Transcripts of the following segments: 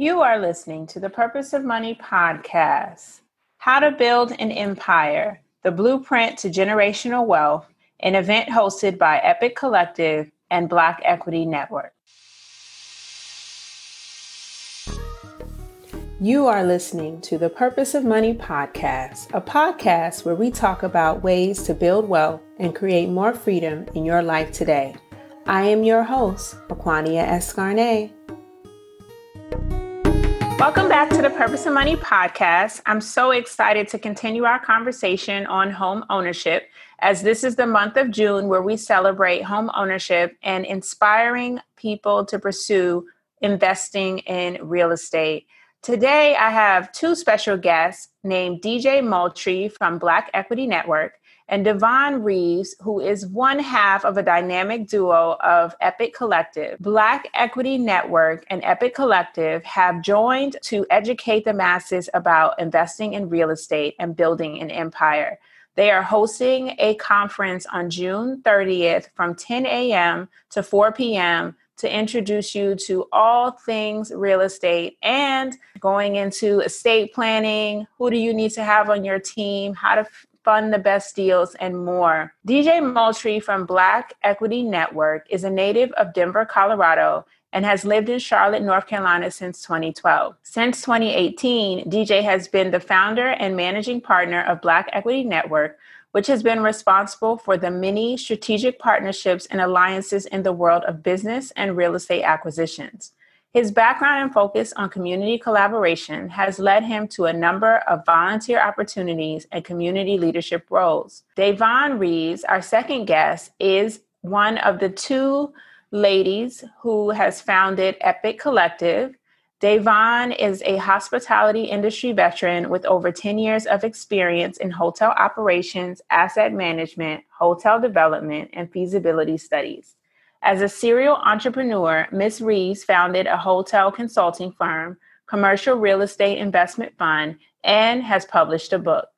You are listening to the Purpose of Money podcast How to Build an Empire, the Blueprint to Generational Wealth, an event hosted by Epiq Collective and Black Equity Network. You are listening to the Purpose of Money podcast, a podcast where we talk about ways to build wealth and create more freedom in your life today. I am your host, Aquania Escarnay. Welcome back to the Purpose of Money podcast. I'm so excited to continue our conversation on home ownership as this is the month of June where we celebrate home ownership and inspiring people to pursue investing in real estate. Today, I have two special guests named DJ Moultrie from Black Equity Network and Davonne Reaves, who is one half of a dynamic duo of Epiq Collective. Black Equity Network and Epiq Collective have joined to educate the masses about investing in real estate and building an empire. They are hosting a conference on June 30th from 10 a.m. to 4 p.m. to introduce you to all things real estate and going into estate planning. Who do you need to have on your team? How to fund the best deals, and more. DJ Moultrie from Black Equity Network is a native of Denver, Colorado, and has lived in Charlotte, North Carolina since 2012. Since 2018, DJ has been the founder and managing partner of Black Equity Network, which has been responsible for the many strategic partnerships and alliances in the world of business and real estate acquisitions. His background and focus on community collaboration has led him to a number of volunteer opportunities and community leadership roles. Davonne Reaves, our second guest, is one of the two ladies who has founded Epiq Collective. Davonne is a hospitality industry veteran with over 10 years of experience in hotel operations, asset management, hotel development, and feasibility studies. As a serial entrepreneur, Ms. Reaves founded a hotel consulting firm, commercial real estate investment fund, and has published a book.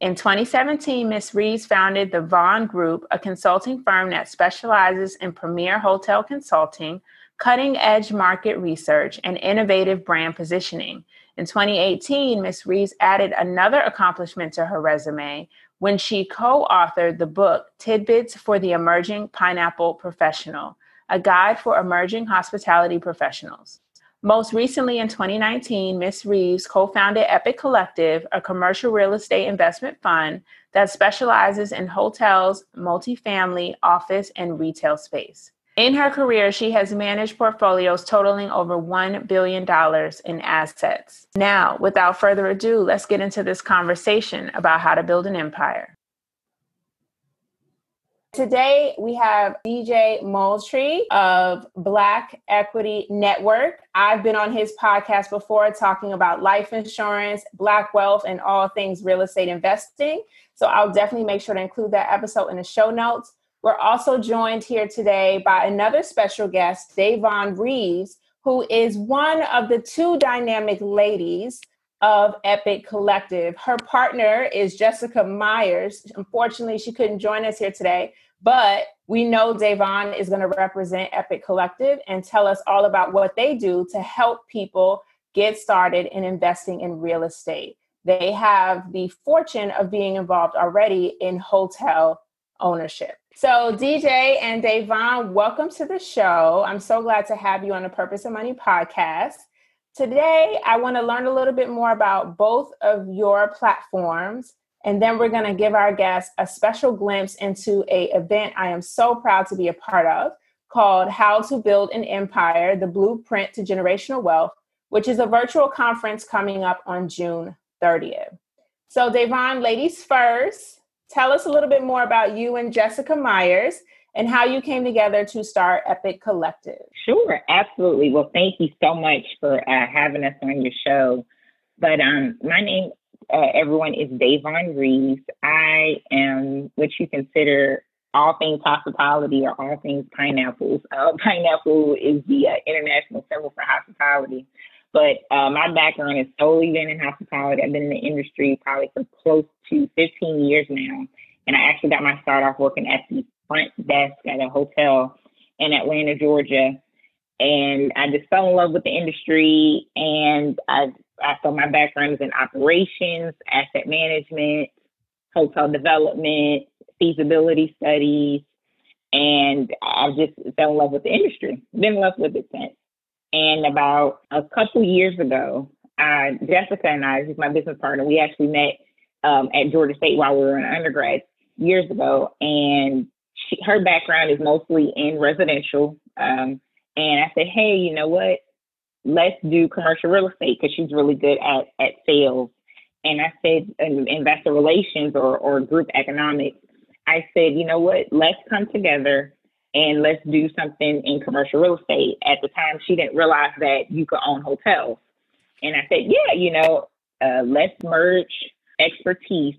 In 2017, Ms. Reaves founded the Vaughn Group, a consulting firm that specializes in premier hotel consulting, cutting edge market research, and innovative brand positioning. In 2018, Ms. Reaves added another accomplishment to her resume when she co authored the book Tidbits for the Emerging Pineapple Professional, a guide for emerging hospitality professionals. Most recently in 2019, Ms. Reaves co founded Epiq Collective, a commercial real estate investment fund that specializes in hotels, multifamily, office, and retail space. In her career, she has managed portfolios totaling over $1 billion in assets. Now, without further ado, let's get into this conversation about how to build an empire. Today, we have DJ Moultrie of Black Equity Network. I've been on his podcast before talking about life insurance, Black wealth, and all things real estate investing. So I'll definitely make sure to include that episode in the show notes. We're also joined here today by another special guest, Davonne Reaves, who is one of the two dynamic ladies of Epiq Collective. Her partner is Jessica Myers. Unfortunately, she couldn't join us here today, but we know Davonne is going to represent Epiq Collective and tell us all about what they do to help people get started in investing in real estate. They have the fortune of being involved already in hotel ownership. So, DJ and Davonne, welcome to the show. I'm so glad to have you on the Purpose of Money podcast. Today, I want to learn a little bit more about both of your platforms, and then we're going to give our guests a special glimpse into a event I am so proud to be a part of called How to Build an Empire: The Blueprint to Generational Wealth, which is a virtual conference coming up on June 30th. So, Davonne, ladies first, Tell us a little bit more about you and Jessica Myers and how you came together to start Epiq Collective. Sure, absolutely. Well, thank you so much for uh, having us on your show. But um, my name, uh, everyone, is Davonne Reaves. I am what you consider all things hospitality or all things pineapples. Uh, pineapple is the uh, international symbol for hospitality. But uh, my background has solely been in hospitality. I've been in the industry probably for close to 15 years now. And I actually got my start off working at the front desk at a hotel in Atlanta, Georgia. and I just fell in love with the industry. And I, I so my background is in operations, asset management, hotel development, feasibility studies, and I just fell in love with the industry. Been in love with it since. And about a couple years ago, uh, Jessica and I, who's my business partner, we actually met um, at Georgia State while we were in undergrad years ago. And she, her background is mostly in residential. Um, and I said, hey, you know what? Let's do commercial real estate because she's really good at, at sales. And I said, investor relations or, or group economics. I said, you know what? Let's come together and let's do something in commercial real estate. At the time, she didn't realize that you could own hotels. And I said, yeah, you know, uh, let's merge expertise.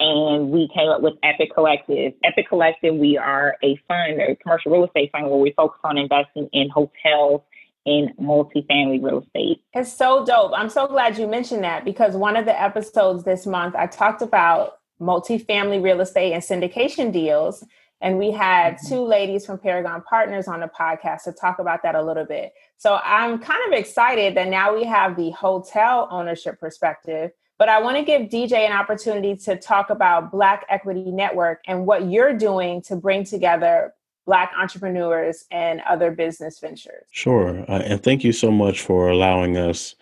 And we came up with Epiq Collective. Epiq Collective, we are a fund, a commercial real estate fund where we focus on investing in hotels in multifamily real estate. It's so dope. I'm so glad you mentioned that because one of the episodes this month, I talked about multifamily real estate and syndication deals. And we had mm-hmm. two ladies from Paragon Partners on the podcast to talk about that a little bit. So I'm kind of excited that now we have the hotel ownership perspective. But I want to give DJ an opportunity to talk about Black Equity Network and what you're doing to bring together Black entrepreneurs and other business ventures. Sure. Uh, and thank you so much for allowing us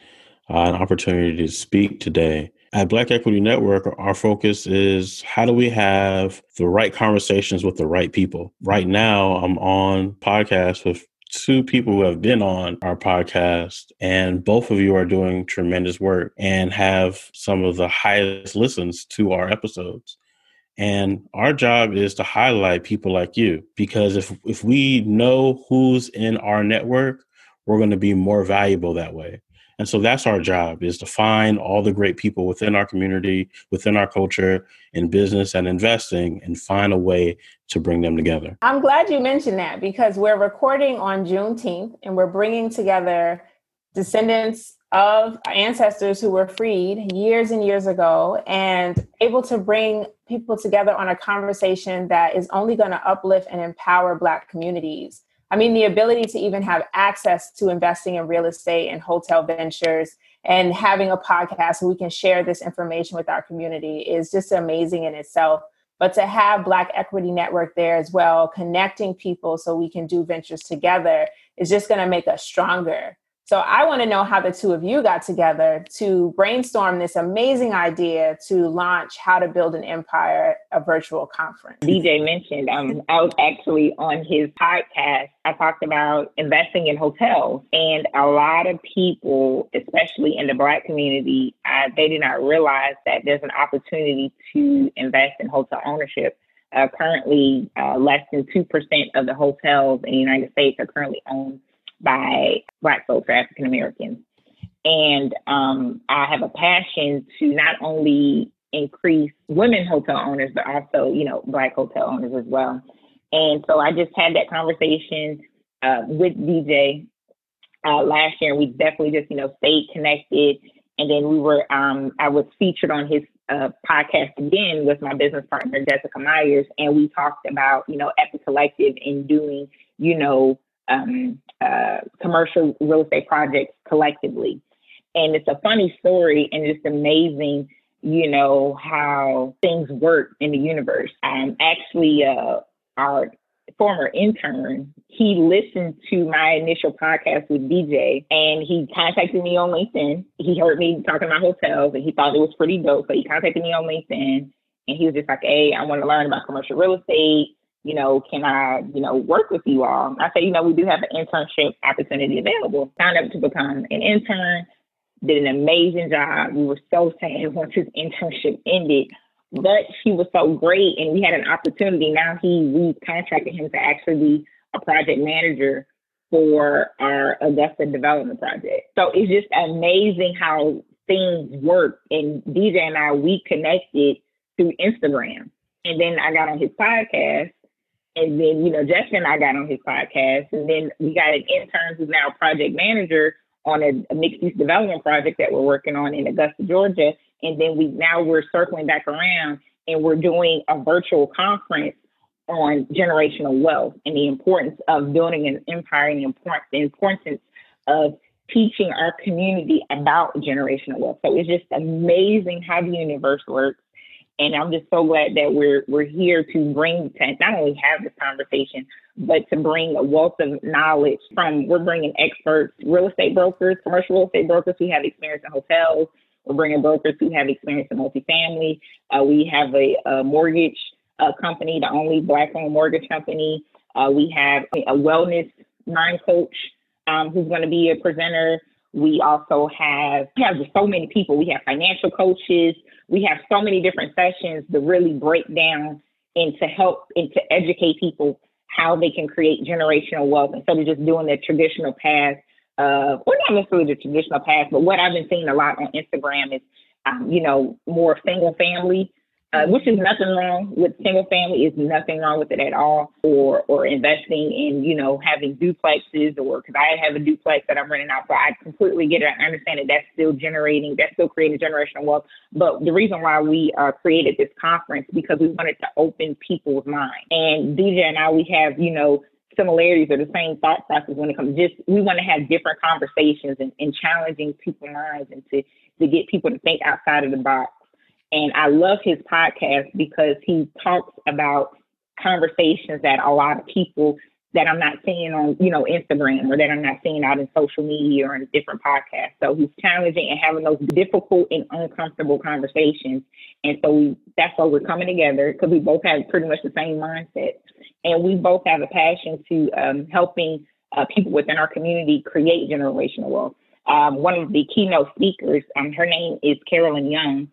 uh, an opportunity to speak today. At Black Equity Network, our focus is how do we have the right conversations with the right people? Right now, I'm on podcasts with two people who have been on our podcast, and both of you are doing tremendous work and have some of the highest listens to our episodes. And our job is to highlight people like you because if if we know who's in our network, we're going to be more valuable that way. And so that's our job is to find all the great people within our community, within our culture, in business and investing, and find a way to bring them together. I'm glad you mentioned that because we're recording on Juneteenth and we're bringing together descendants of ancestors who were freed years and years ago and able to bring people together on a conversation that is only going to uplift and empower Black communities. I mean, the ability to even have access to investing in real estate and hotel ventures and having a podcast so we can share this information with our community is just amazing in itself. But to have Black Equity Network there as well, connecting people so we can do ventures together is just going to make us stronger. So I want to know how the two of you got together to brainstorm this amazing idea to launch How to Build an Empire, a virtual conference. DJ mentioned um, I was actually on his podcast. I talked about investing in hotels, and a lot of people, especially in the Black community, they did not realize that there's an opportunity to invest in hotel ownership. Uh, currently, uh, less than 2% of the hotels in the United States are currently owned by Black folks or African Americans. And um, I have a passion to not only increase women hotel owners, but also, you know, Black hotel owners as well. And so I just had that conversation uh, with DJ uh, last year, and we definitely just, you know, stayed connected. And then we were, um, I was featured on his uh, podcast again with my business partner, Jessica Myers, and we talked about, you know, Epiq Collective and doing, you know, um, uh, commercial real estate projects collectively. And it's a funny story and it's amazing, you know, how things work in the universe. Um, actually, uh, our former intern, he listened to my initial podcast with DJ and he contacted me on LinkedIn. He heard me talking about hotels and he thought it was pretty dope. So he contacted me on LinkedIn and he was just like, Hey, I want to learn about commercial real estate you know, can I, you know, work with you all? I say, you know, we do have an internship opportunity available. Signed up to become an intern, did an amazing job. We were so sad once his internship ended, but he was so great and we had an opportunity. Now he, we contracted him to actually be a project manager for our Augusta development project. So it's just amazing how things work. And DJ and I, we connected through Instagram. And then I got on his podcast and then, you know, Justin and I got on his podcast. And then we got an intern who's now a project manager on a, a mixed use development project that we're working on in Augusta, Georgia. And then we now we're circling back around and we're doing a virtual conference on generational wealth and the importance of building an empire and the importance, the importance of teaching our community about generational wealth. So it's just amazing how the universe works. And I'm just so glad that we're we're here to bring to not only have this conversation, but to bring a wealth of knowledge from we're bringing experts, real estate brokers, commercial real estate brokers who have experience in hotels. We're bringing brokers who have experience in multifamily. Uh, we have a, a mortgage uh, company, the only black-owned mortgage company. Uh, we have a wellness mind coach um, who's going to be a presenter. We also have we have so many people. We have financial coaches. We have so many different sessions to really break down and to help and to educate people how they can create generational wealth instead of just doing the traditional path of, or not necessarily the traditional path, but what I've been seeing a lot on Instagram is, um, you know, more single family uh, which is nothing wrong with single family is nothing wrong with it at all or or investing in you know having duplexes or because i have a duplex that i'm renting out so i completely get it i understand that that's still generating that's still creating generational wealth but the reason why we uh, created this conference because we wanted to open people's minds and dj and i we have you know similarities or the same thought process when it comes just we want to have different conversations and, and challenging people's minds and to to get people to think outside of the box and I love his podcast because he talks about conversations that a lot of people that I'm not seeing on, you know, Instagram or that I'm not seeing out in social media or in different podcasts. So he's challenging and having those difficult and uncomfortable conversations. And so we, that's why we're coming together because we both have pretty much the same mindset. And we both have a passion to um, helping uh, people within our community create generational wealth. Um, one of the keynote speakers, um, her name is Carolyn Young.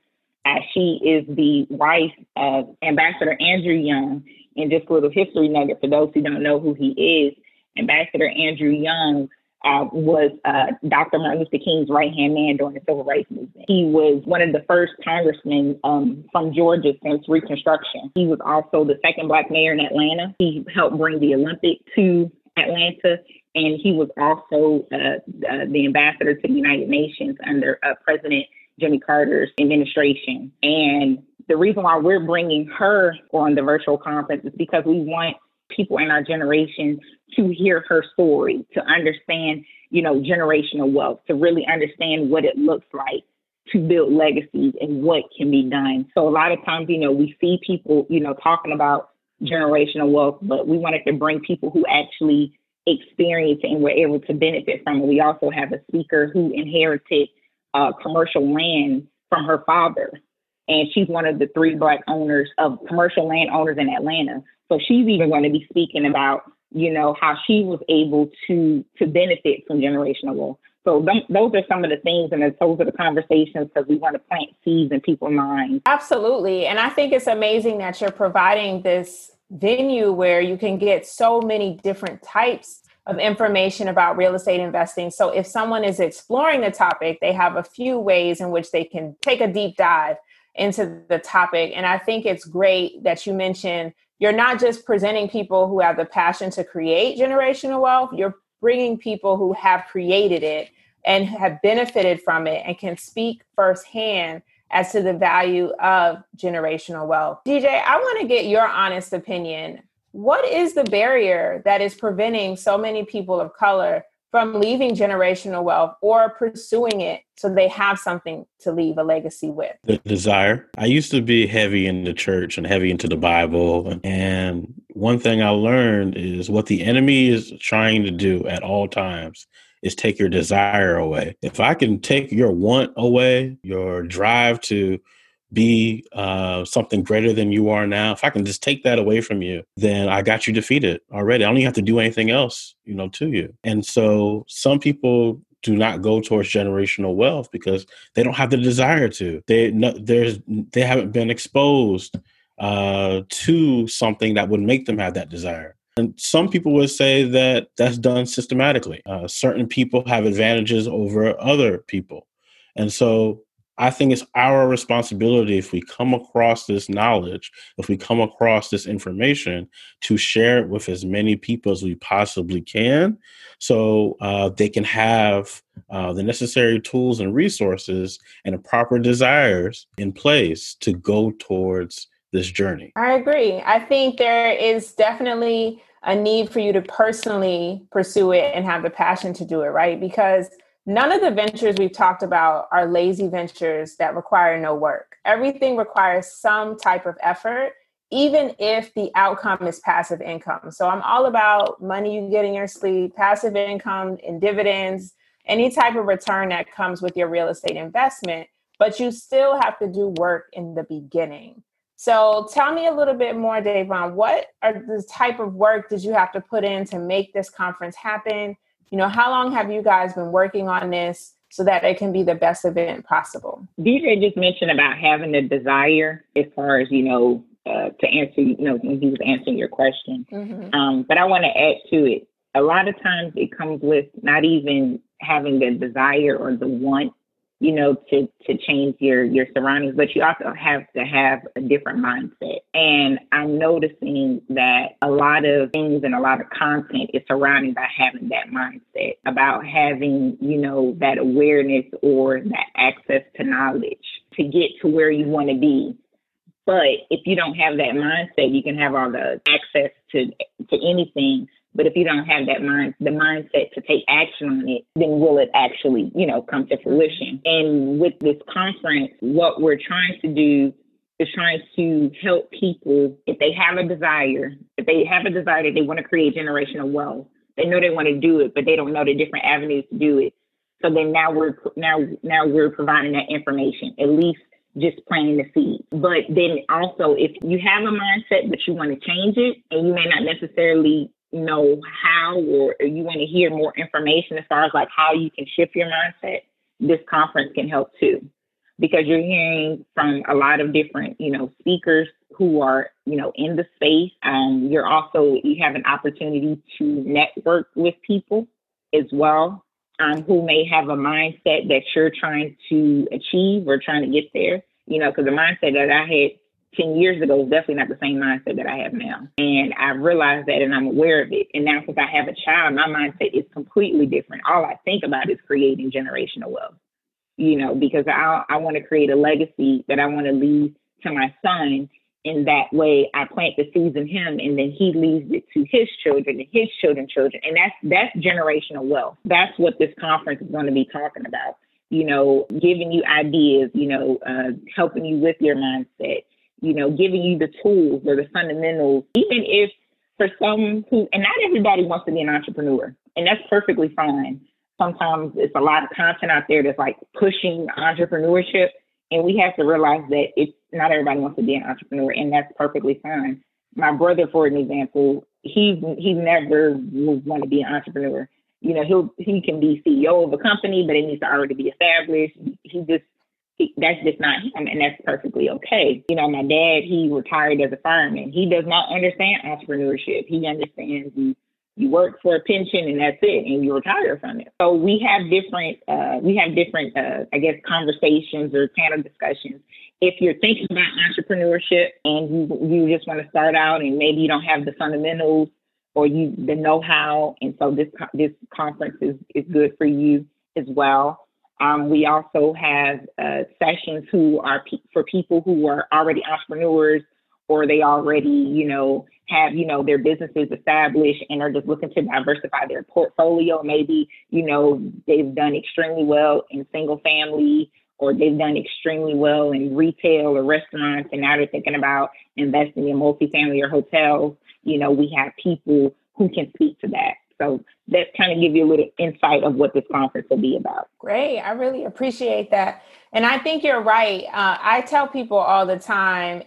Uh, she is the wife of Ambassador Andrew Young. And just a little history nugget for those who don't know who he is, Ambassador Andrew Young uh, was uh, Dr. Martin Luther King's right hand man during the Civil Rights Movement. He was one of the first congressmen um, from Georgia since Reconstruction. He was also the second black mayor in Atlanta. He helped bring the Olympic to Atlanta, and he was also uh, uh the ambassador to the United Nations under uh, President Jimmy Carter's administration. And the reason why we're bringing her on the virtual conference is because we want people in our generation to hear her story, to understand, you know, generational wealth, to really understand what it looks like to build legacies and what can be done. So a lot of times, you know, we see people, you know, talking about generational wealth, but we wanted to bring people who actually experience and were able to benefit from it. We also have a speaker who inherited uh, commercial land from her father. And she's one of the three black owners of commercial land owners in Atlanta. So she's even going to be speaking about, you know, how she was able to to benefit from generational wealth. So th- those are some of the things, and those are the conversations because we want to plant seeds in people's minds. Absolutely, and I think it's amazing that you're providing this venue where you can get so many different types of information about real estate investing. So if someone is exploring the topic, they have a few ways in which they can take a deep dive into the topic. And I think it's great that you mentioned you're not just presenting people who have the passion to create generational wealth, you're bringing people who have created it and have benefited from it and can speak firsthand as to the value of generational wealth. DJ, I want to get your honest opinion what is the barrier that is preventing so many people of color from leaving generational wealth or pursuing it so they have something to leave a legacy with? The desire. I used to be heavy in the church and heavy into the Bible. And one thing I learned is what the enemy is trying to do at all times is take your desire away. If I can take your want away, your drive to be uh, something greater than you are now, if I can just take that away from you, then I got you defeated already. I don't even have to do anything else, you know, to you. And so some people do not go towards generational wealth because they don't have the desire to. They no, there's they haven't been exposed uh, to something that would make them have that desire. And some people would say that that's done systematically. Uh, certain people have advantages over other people. And so I think it's our responsibility if we come across this knowledge, if we come across this information, to share it with as many people as we possibly can so uh, they can have uh, the necessary tools and resources and the proper desires in place to go towards this journey? I agree. I think there is definitely a need for you to personally pursue it and have the passion to do it, right? Because none of the ventures we've talked about are lazy ventures that require no work. Everything requires some type of effort, even if the outcome is passive income. So I'm all about money you get in your sleep, passive income and dividends, any type of return that comes with your real estate investment, but you still have to do work in the beginning. So tell me a little bit more, Davonne. What are the type of work did you have to put in to make this conference happen? You know, how long have you guys been working on this so that it can be the best event possible? DJ just mentioned about having the desire as far as, you know, uh, to answer, you know, when he was answering your question. Mm-hmm. Um, but I want to add to it. A lot of times it comes with not even having the desire or the want you know, to to change your your surroundings, but you also have to have a different mindset. And I'm noticing that a lot of things and a lot of content is surrounded by having that mindset about having, you know, that awareness or that access to knowledge to get to where you want to be. But if you don't have that mindset, you can have all the access to to anything, but if you don't have that mind, the mindset to take action on it, then will it actually, you know, come to mm-hmm. fruition? And with this conference, what we're trying to do is trying to help people if they have a desire, if they have a desire that they want to create generational wealth, they know they want to do it, but they don't know the different avenues to do it. So then now we're now now we're providing that information, at least just planting the seed. But then also, if you have a mindset but you want to change it, and you may not necessarily know how or you want to hear more information as far as like how you can shift your mindset, this conference can help too. Because you're hearing from a lot of different, you know, speakers who are, you know, in the space. Um, you're also you have an opportunity to network with people as well, um, who may have a mindset that you're trying to achieve or trying to get there. You know, because the mindset that I had 10 years ago is definitely not the same mindset that I have now. And I've realized that and I'm aware of it. And now, since I have a child, my mindset is completely different. All I think about is creating generational wealth, you know, because I, I want to create a legacy that I want to leave to my son. In that way, I plant the seeds in him, and then he leaves it to his children and his children's children, and that's that's generational wealth. That's what this conference is going to be talking about. You know, giving you ideas, you know, uh, helping you with your mindset, you know, giving you the tools or the fundamentals, even if for some who, and not everybody wants to be an entrepreneur, and that's perfectly fine. Sometimes it's a lot of content out there that's like pushing entrepreneurship, and we have to realize that it's not everybody wants to be an entrepreneur, and that's perfectly fine. My brother, for an example, he he never will want to be an entrepreneur. You know, he'll he can be CEO of a company, but it needs to already be established. He just that's just not him, and that's perfectly okay. You know, my dad, he retired as a fireman. He does not understand entrepreneurship. He understands you you work for a pension and that's it, and you retire from it. So we have different uh, we have different uh, I guess conversations or panel discussions. If you're thinking about entrepreneurship and you you just want to start out and maybe you don't have the fundamentals or you the know-how, and so this this conference is is good for you as well. Um, we also have uh, sessions who are pe- for people who are already entrepreneurs or they already, you know, have, you know, their businesses established and are just looking to diversify their portfolio. Maybe, you know, they've done extremely well in single family or they've done extremely well in retail or restaurants and now they're thinking about investing in multifamily or hotels. You know, we have people who can speak to that. So that kind of give you a little insight of what this conference will be about. Great. I really appreciate that. And I think you're right. Uh, I tell people all the time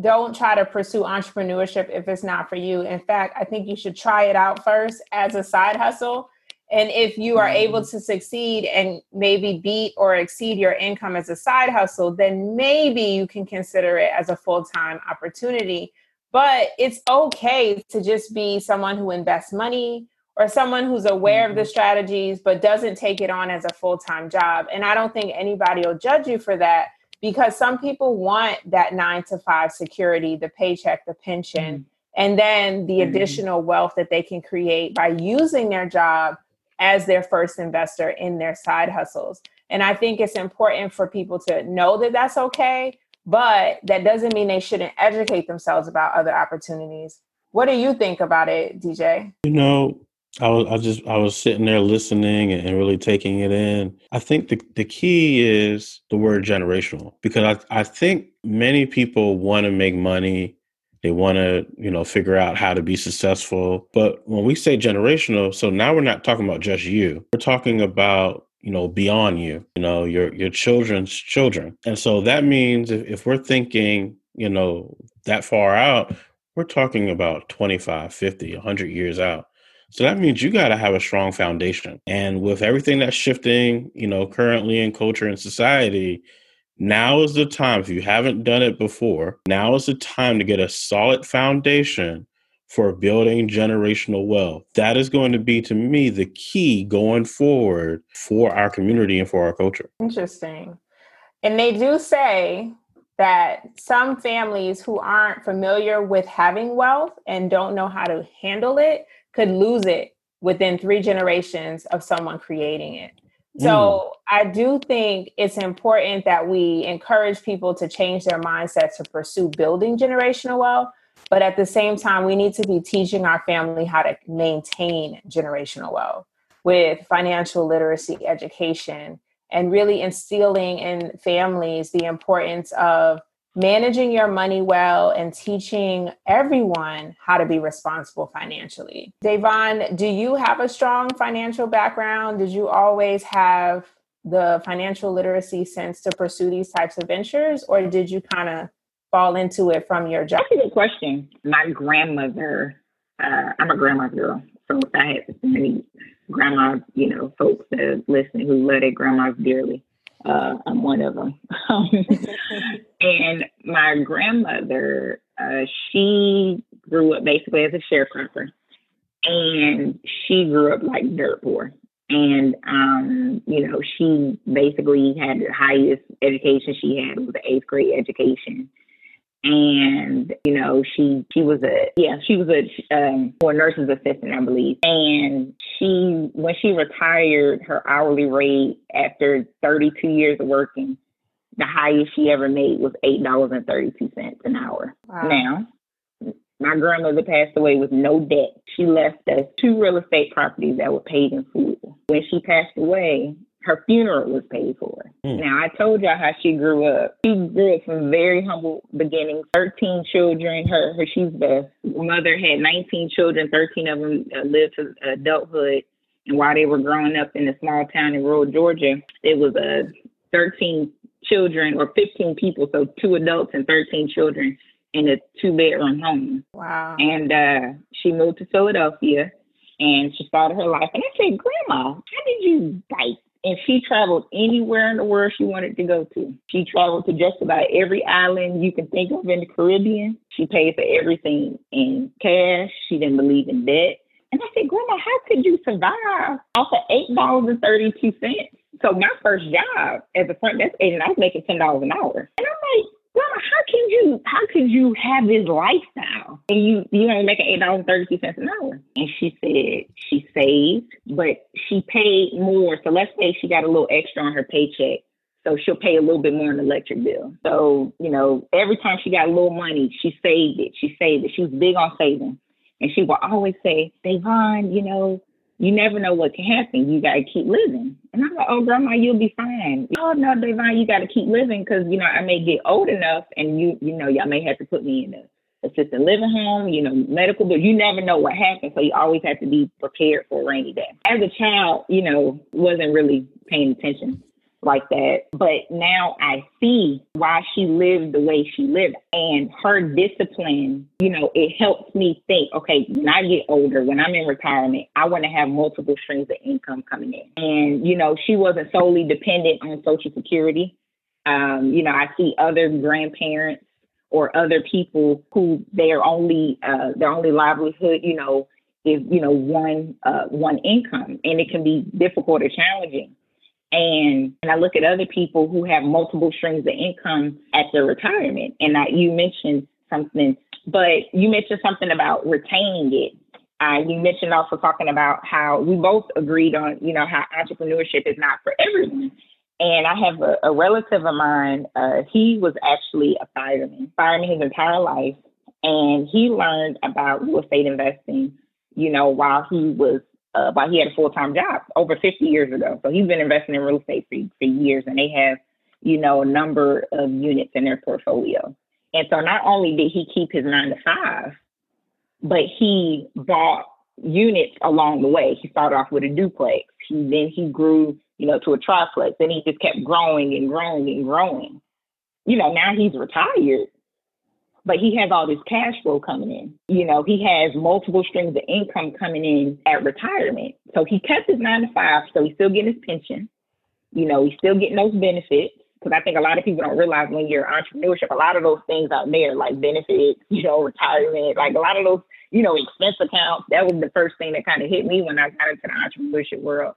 don't try to pursue entrepreneurship if it's not for you. In fact, I think you should try it out first as a side hustle. And if you are able mm-hmm. to succeed and maybe beat or exceed your income as a side hustle, then maybe you can consider it as a full time opportunity. But it's okay to just be someone who invests money, or someone who's aware of the mm-hmm. strategies but doesn't take it on as a full-time job and i don't think anybody will judge you for that because some people want that 9 to 5 security the paycheck the pension mm-hmm. and then the mm-hmm. additional wealth that they can create by using their job as their first investor in their side hustles and i think it's important for people to know that that's okay but that doesn't mean they shouldn't educate themselves about other opportunities. What do you think about it, DJ? You know, I was I just I was sitting there listening and really taking it in. I think the the key is the word generational because I I think many people want to make money. They want to, you know, figure out how to be successful. But when we say generational, so now we're not talking about just you. We're talking about you know beyond you you know your your children's children and so that means if, if we're thinking you know that far out we're talking about 25 50 100 years out so that means you got to have a strong foundation and with everything that's shifting you know currently in culture and society now is the time if you haven't done it before now is the time to get a solid foundation for building generational wealth. That is going to be, to me, the key going forward for our community and for our culture. Interesting. And they do say that some families who aren't familiar with having wealth and don't know how to handle it could lose it within three generations of someone creating it. So mm. I do think it's important that we encourage people to change their mindset to pursue building generational wealth but at the same time, we need to be teaching our family how to maintain generational wealth with financial literacy education and really instilling in families the importance of managing your money well and teaching everyone how to be responsible financially. Davonne, do you have a strong financial background? Did you always have the financial literacy sense to pursue these types of ventures, or did you kind of fall into it from your job? That's a good question. My grandmother, uh, I'm a grandma girl, so I had many grandma, you know, folks that listen who love their grandmas dearly. Uh, I'm one of them. and my grandmother, uh, she grew up basically as a sharecropper, and she grew up like dirt poor. And um, you know, she basically had the highest education she had was the eighth grade education and you know she she was a yeah she was a um, a nurse's assistant I believe. And she when she retired her hourly rate after 32 years of working the highest she ever made was eight dollars and 32 cents an hour. Wow. now my grandmother passed away with no debt. She left us two real estate properties that were paid in full. When she passed away her funeral was paid for. Mm. Now, I told y'all how she grew up. She grew up from very humble beginnings. 13 children. Her, her she's the mother had 19 children. 13 of them uh, lived to adulthood. And while they were growing up in a small town in rural Georgia, it was a uh, 13 children or 15 people, so two adults and 13 children in a two bedroom home. Wow. And uh, she moved to Philadelphia and she started her life. And I said, Grandma, how did you like and she traveled anywhere in the world she wanted to go to. She traveled to just about every island you can think of in the Caribbean. She paid for everything in cash. She didn't believe in debt. And I said, Grandma, how could you survive off of eight dollars and thirty two cents? So my first job as a front desk agent, I was making ten dollars an hour. And I'm like, Grandma, how can you how could you have this lifestyle and you you only making eight dollars thirty two cents an hour? And she said she saved, but she paid more. So let's say she got a little extra on her paycheck. So she'll pay a little bit more on the electric bill. So, you know, every time she got a little money, she saved it. She saved it. She was big on saving. And she would always say, Davonne, you know, you never know what can happen. You got to keep living. And I'm like, oh, grandma, you'll be fine. Oh, no, Davonne, you got to keep living because, you know, I may get old enough and you, you know, y'all may have to put me in a assisted living home, you know, medical, but you never know what happens. So you always have to be prepared for a rainy day. As a child, you know, wasn't really paying attention like that. But now I see why she lived the way she lived and her discipline, you know, it helps me think, okay, when I get older, when I'm in retirement, I want to have multiple streams of income coming in. And, you know, she wasn't solely dependent on Social Security. Um, you know, I see other grandparents or other people who their only uh, their only livelihood, you know, is you know one uh, one income, and it can be difficult or challenging. And, and I look at other people who have multiple streams of income at their retirement. And I, you mentioned something, but you mentioned something about retaining it. Uh, you mentioned also talking about how we both agreed on, you know, how entrepreneurship is not for everyone. And I have a, a relative of mine, uh, he was actually a fireman, fireman his entire life. And he learned about real estate investing, you know, while he was, uh, he had a full time job over 50 years ago. So he's been investing in real estate for, for years and they have, you know, a number of units in their portfolio. And so not only did he keep his nine to five, but he bought units along the way. He started off with a duplex. He then he grew, you know, to a triplex. Then he just kept growing and growing and growing. You know, now he's retired, but he has all this cash flow coming in. You know, he has multiple streams of income coming in at retirement. So he kept his nine to five, so he's still getting his pension. You know, he's still getting those benefits. Because I think a lot of people don't realize when you're entrepreneurship, a lot of those things out there, like benefits, you know, retirement, like a lot of those you know, expense accounts. That was the first thing that kind of hit me when I got into the entrepreneurship world.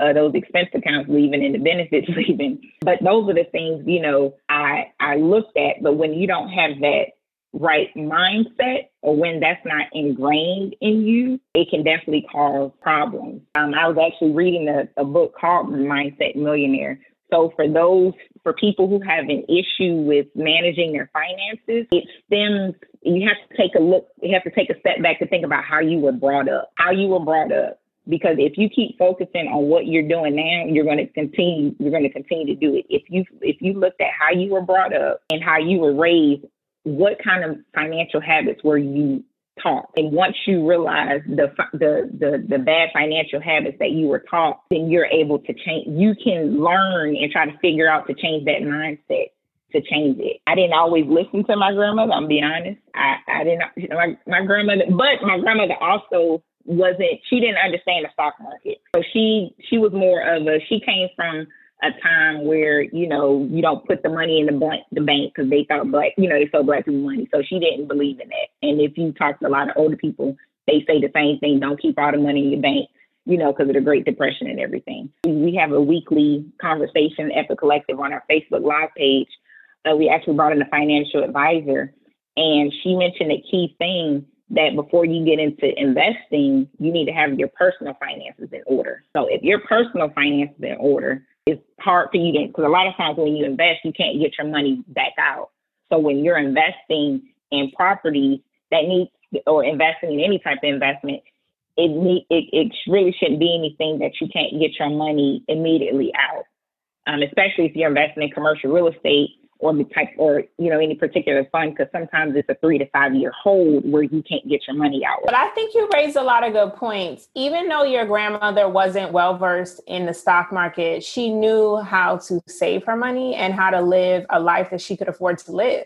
Uh, those expense accounts leaving and the benefits leaving. But those are the things, you know, I I looked at. But when you don't have that right mindset or when that's not ingrained in you, it can definitely cause problems. Um, I was actually reading a, a book called Mindset Millionaire. So for those, for people who have an issue with managing their finances, it stems you have to take a look, you have to take a step back to think about how you were brought up, how you were brought up. Because if you keep focusing on what you're doing now, you're going to continue. You're going to continue to do it. If you if you looked at how you were brought up and how you were raised, what kind of financial habits were you taught? And once you realize the the the, the bad financial habits that you were taught, then you're able to change. You can learn and try to figure out to change that mindset to change it. I didn't always listen to my grandmother. I'm being honest. I, I didn't. You know, my, my grandmother, but my grandmother also wasn't. She didn't understand the stock market. So she she was more of a. She came from a time where you know you don't put the money in the bank the bank because they thought black you know they sold black people money. So she didn't believe in that. And if you talk to a lot of older people, they say the same thing. Don't keep all the money in your bank you know, because of the Great Depression and everything. We have a weekly conversation at the collective on our Facebook Live page uh, we actually brought in a financial advisor, and she mentioned a key thing that before you get into investing, you need to have your personal finances in order. So if your personal finances in order, it's hard for you to because a lot of times when you invest, you can't get your money back out. So when you're investing in properties that need or investing in any type of investment, it need, it, it really shouldn't be anything that you can't get your money immediately out. Um, especially if you're investing in commercial real estate, or the type or you know any particular fund because sometimes it's a three to five year hold where you can't get your money out. But i think you raised a lot of good points. Even though your grandmother wasn't well versed in the stock market she knew how to save her money and how to live a life that she could afford to live.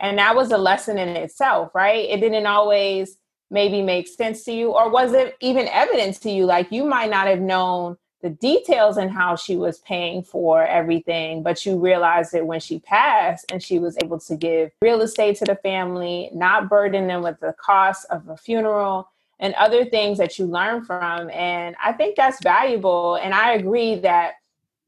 And that was a lesson in itself right? It didn't always maybe make sense to you or was it even evidence to you. Like you might not have known the details and how she was paying for everything, but you realized it when she passed and she was able to give real estate to the family, not burden them with the cost of a funeral and other things that you learn from. And I think that's valuable. And I agree that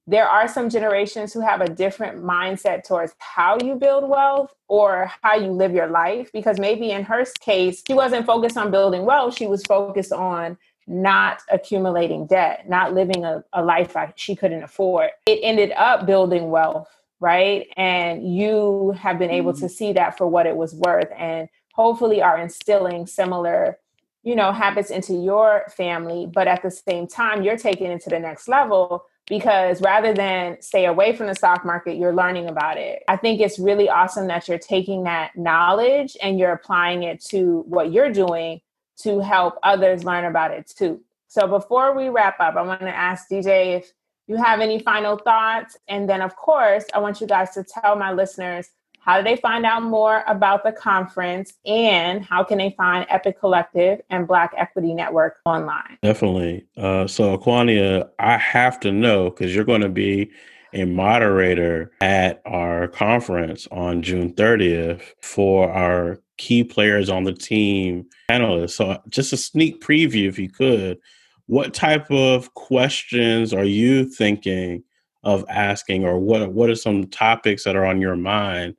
there are some generations who have a different mindset towards how you build wealth or how you live your life. Because maybe in her case, she wasn't focused on building wealth, she was focused on not accumulating debt, not living a, a life she couldn't afford. It ended up building wealth, right? And you have been able to mm. see that for what it was worth and hopefully are instilling similar you know habits into your family but at the same time you're taking it to the next level because rather than stay away from the stock market you're learning about it i think it's really awesome that you're taking that knowledge and you're applying it to what you're doing to help others learn about it too. So before we wrap up, I want to ask DJ if you have any final thoughts. And then, of course, I want you guys to tell my listeners how do they find out more about the conference and how can they find Epiq Collective and Black Equity Network online? Definitely. Uh, so, Aquania, I have to know because you're going to be a moderator at our conference on June 30th for our key players on the team analysts. So, uh, just a sneak preview, if you could, what type of questions are you thinking of asking, or what what are some topics that are on your mind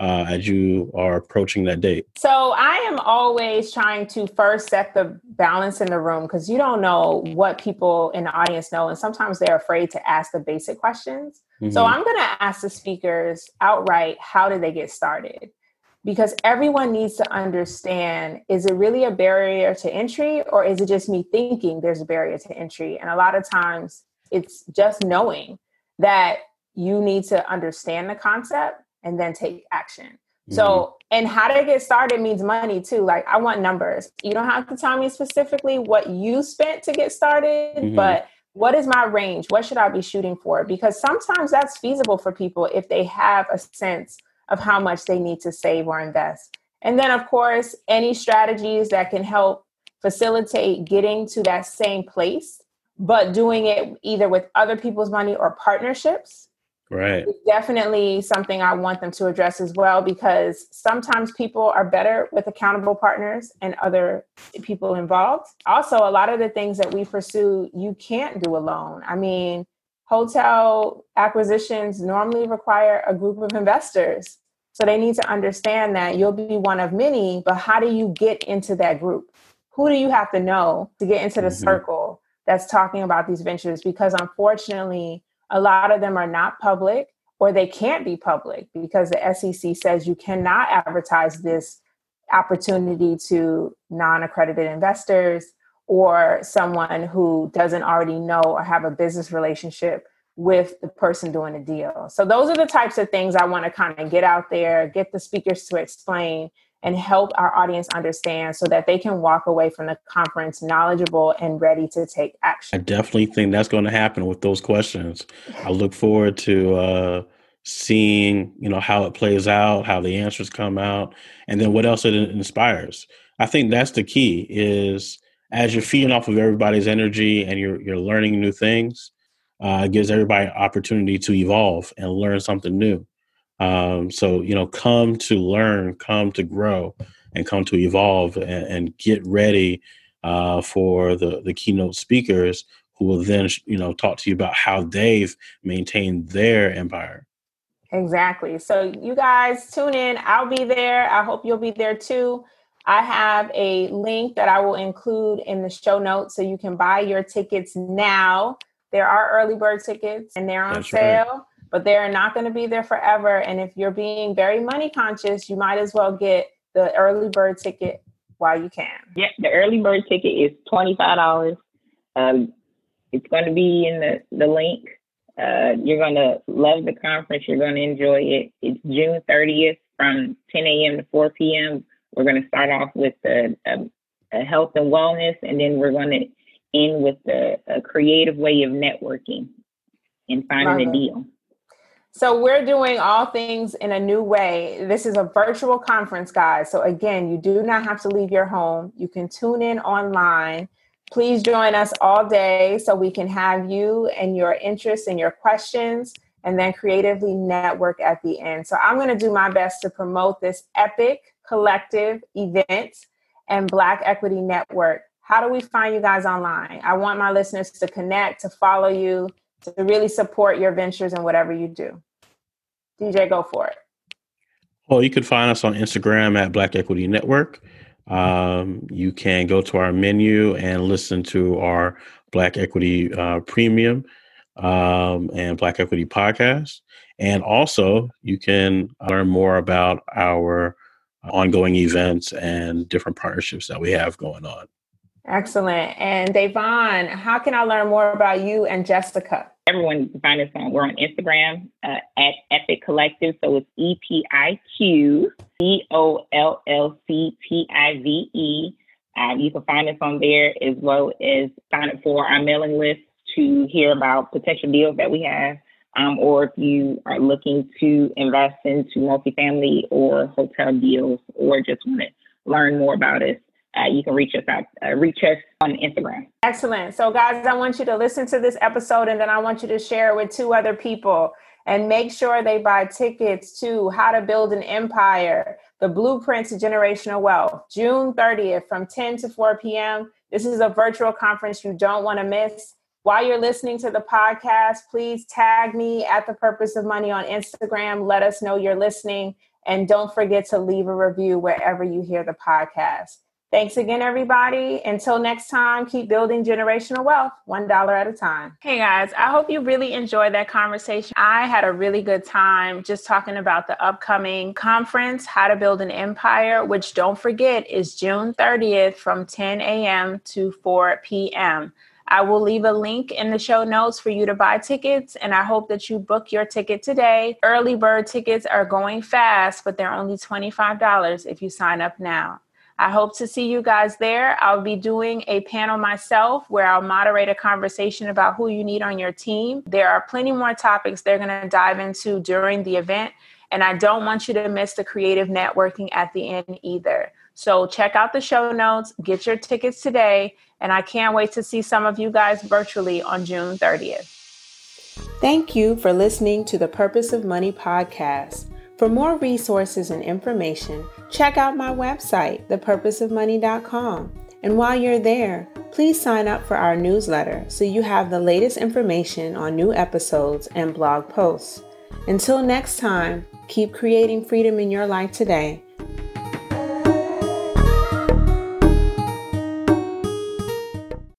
uh, as you are approaching that date? So I am always trying to first set the balance in the room because you don't know what people in the audience know, and sometimes they're afraid to ask the basic questions. Mm-hmm. So I'm going to ask the speakers outright how did they get started? Because everyone needs to understand is it really a barrier to entry or is it just me thinking there's a barrier to entry? And a lot of times it's just knowing that you need to understand the concept and then take action. Mm-hmm. So, and how to get started means money too. Like, I want numbers. You don't have to tell me specifically what you spent to get started, mm-hmm. but what is my range? What should I be shooting for? Because sometimes that's feasible for people if they have a sense of how much they need to save or invest. And then, of course, any strategies that can help facilitate getting to that same place, but doing it either with other people's money or partnerships Right. It's definitely something I want them to address as well because sometimes people are better with accountable partners and other people involved. Also, a lot of the things that we pursue, you can't do alone. I mean, hotel acquisitions normally require a group of investors. So they need to understand that you'll be one of many, but how do you get into that group? Who do you have to know to get into the mm-hmm. circle that's talking about these ventures? Because unfortunately, a lot of them are not public or they can't be public because the SEC says you cannot advertise this opportunity to non accredited investors or someone who doesn't already know or have a business relationship with the person doing the deal. So, those are the types of things I want to kind of get out there, get the speakers to explain, and help our audience understand so that they can walk away from the conference knowledgeable and ready to take action. I definitely think that's going to happen with those questions. I look forward to uh, seeing, you know, how it plays out, how the answers come out, and then what else it inspires. I think that's the key is as you're feeding off of everybody's energy and you're you're learning new things, uh, it gives everybody an opportunity to evolve and learn something new. Um, so, you know, come to learn, come to grow, and come to evolve and, and get ready uh, for the, the keynote speakers who will then, you know, talk to you about how they've maintained their empire. Exactly. So, you guys tune in. I'll be there. I hope you'll be there too. I have a link that I will include in the show notes so you can buy your tickets now. There are early bird tickets and they're on That's sale. Right but they're not going to be there forever. And if you're being very money conscious, you might as well get the early bird ticket while you can. Yeah, the early bird ticket is twenty five dollars. Um, it's going to be in the the link. Uh, you're going to love the conference. You're going to enjoy it. It's June 30th from 10 a.m. to 4 p.m. We're going to start off with the a health and wellness, and then we're going to end with the, a creative way of networking and finding a deal. So we're doing all things in a new way. This is a virtual conference, guys. So again, you do not have to leave your home. You can tune in online. Please join us all day so we can have you and your interests and your questions and then creatively network at the end. So I'm going to do my best to promote this Epiq Collective event and Black Equity Network. How do we find you guys online? I want my listeners to connect, to follow you, to really support your ventures and whatever you do. DJ, go for it. Well, you can find us on Instagram at Black Equity Network. Um, you can go to our menu and listen to our Black Equity uh, Premium um, and Black Equity podcast. And also, you can learn more about our ongoing events and different partnerships that we have going on. Excellent. And Davonne, how can I learn more about you and Jessica? everyone can find us on. We're on Instagram uh, at Epiq Collective. So it's E P I Q C O L L C T I V E. Um, you can find us on there as well as sign up for our mailing list to hear about potential deals that we have. Um, or if you are looking to invest into multifamily or hotel deals or just want to learn more about us, uh, you can reach us uh, reach us on Instagram. Excellent. So, guys, I want you to listen to this episode and then I want you to share it with two other people and make sure they buy tickets to How to Build an Empire, the Blueprint to Generational Wealth, June 30th from 10 to 4 p.m. This is a virtual conference you don't want to miss. While you're listening to the podcast, please tag me at the Purpose of Money on Instagram. Let us know you're listening. And don't forget to leave a review wherever you hear the podcast. Thanks again, everybody. Until next time, keep building generational wealth one dollar at a time. Hey, guys, I hope you really enjoyed that conversation. I had a really good time just talking about the upcoming conference, How to Build an Empire, which don't forget is June 30th from 10 a.m. to 4 p.m. I will leave a link in the show notes for you to buy tickets, and I hope that you book your ticket today. Early bird tickets are going fast, but they're only $25 if you sign up now. I hope to see you guys there. I'll be doing a panel myself where I'll moderate a conversation about who you need on your team. There are plenty more topics they're going to dive into during the event. And I don't want you to miss the creative networking at the end either. So check out the show notes, get your tickets today, and I can't wait to see some of you guys virtually on June 30th. Thank you for listening to the Purpose of Money podcast. For more resources and information, check out my website, thepurposeofmoney.com. And while you're there, please sign up for our newsletter so you have the latest information on new episodes and blog posts. Until next time, keep creating freedom in your life today